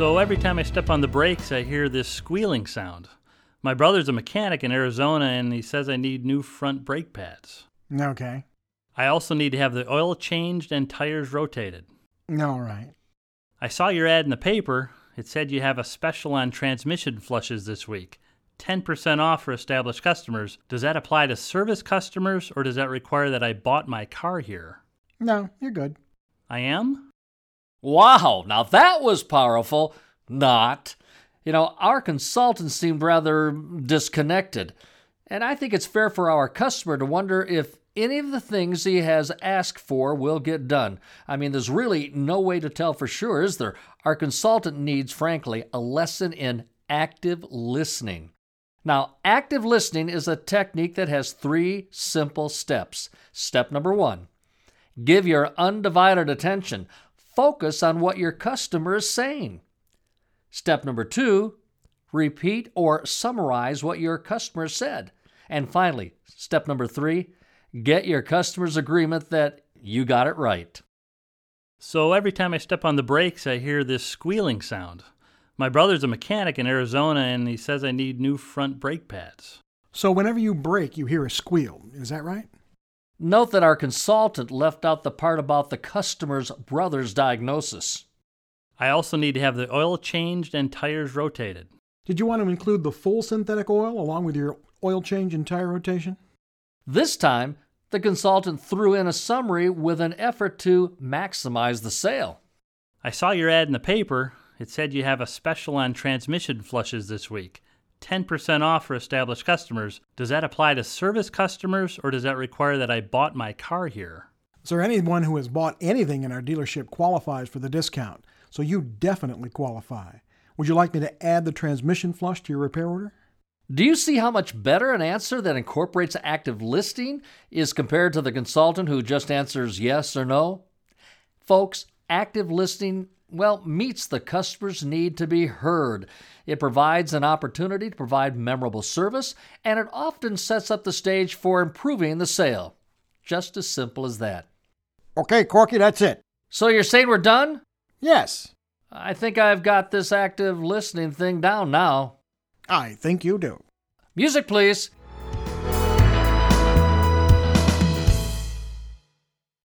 So every time I step on the brakes, I hear this squealing sound. My brother's a mechanic in Arizona and he says I need new front brake pads. Okay. I also need to have the oil changed and tires rotated. All right. I saw your ad in the paper. It said you have a special on transmission flushes this week. 10% off for established customers. Does that apply to service customers or does that require that I bought my car here? No, you're good. I am? Wow, now that was powerful. Not. You know, our consultant seemed rather disconnected. And I think it's fair for our customer to wonder if any of the things he has asked for will get done. I mean, there's really no way to tell for sure, is there? Our consultant needs, frankly, a lesson in active listening. Now, active listening is a technique that has three simple steps. Step number one give your undivided attention, focus on what your customer is saying. Step number two repeat or summarize what your customer said. And finally, step number three get your customer's agreement that you got it right. So every time I step on the brakes, I hear this squealing sound. My brother's a mechanic in Arizona and he says I need new front brake pads. So whenever you brake, you hear a squeal. Is that right? Note that our consultant left out the part about the customer's brother's diagnosis. I also need to have the oil changed and tires rotated. Did you want to include the full synthetic oil along with your oil change and tire rotation? This time, the consultant threw in a summary with an effort to maximize the sale. I saw your ad in the paper. It said you have a special on transmission flushes this week. 10% off for established customers. Does that apply to service customers or does that require that I bought my car here? Sir, anyone who has bought anything in our dealership qualifies for the discount, so you definitely qualify. Would you like me to add the transmission flush to your repair order? Do you see how much better an answer that incorporates active listing is compared to the consultant who just answers yes or no? Folks, active listing, well, meets the customer's need to be heard. It provides an opportunity to provide memorable service, and it often sets up the stage for improving the sale. Just as simple as that. Okay, Corky, that's it. So you're saying we're done? Yes, I think I've got this active listening thing down now. I think you do. Music, please.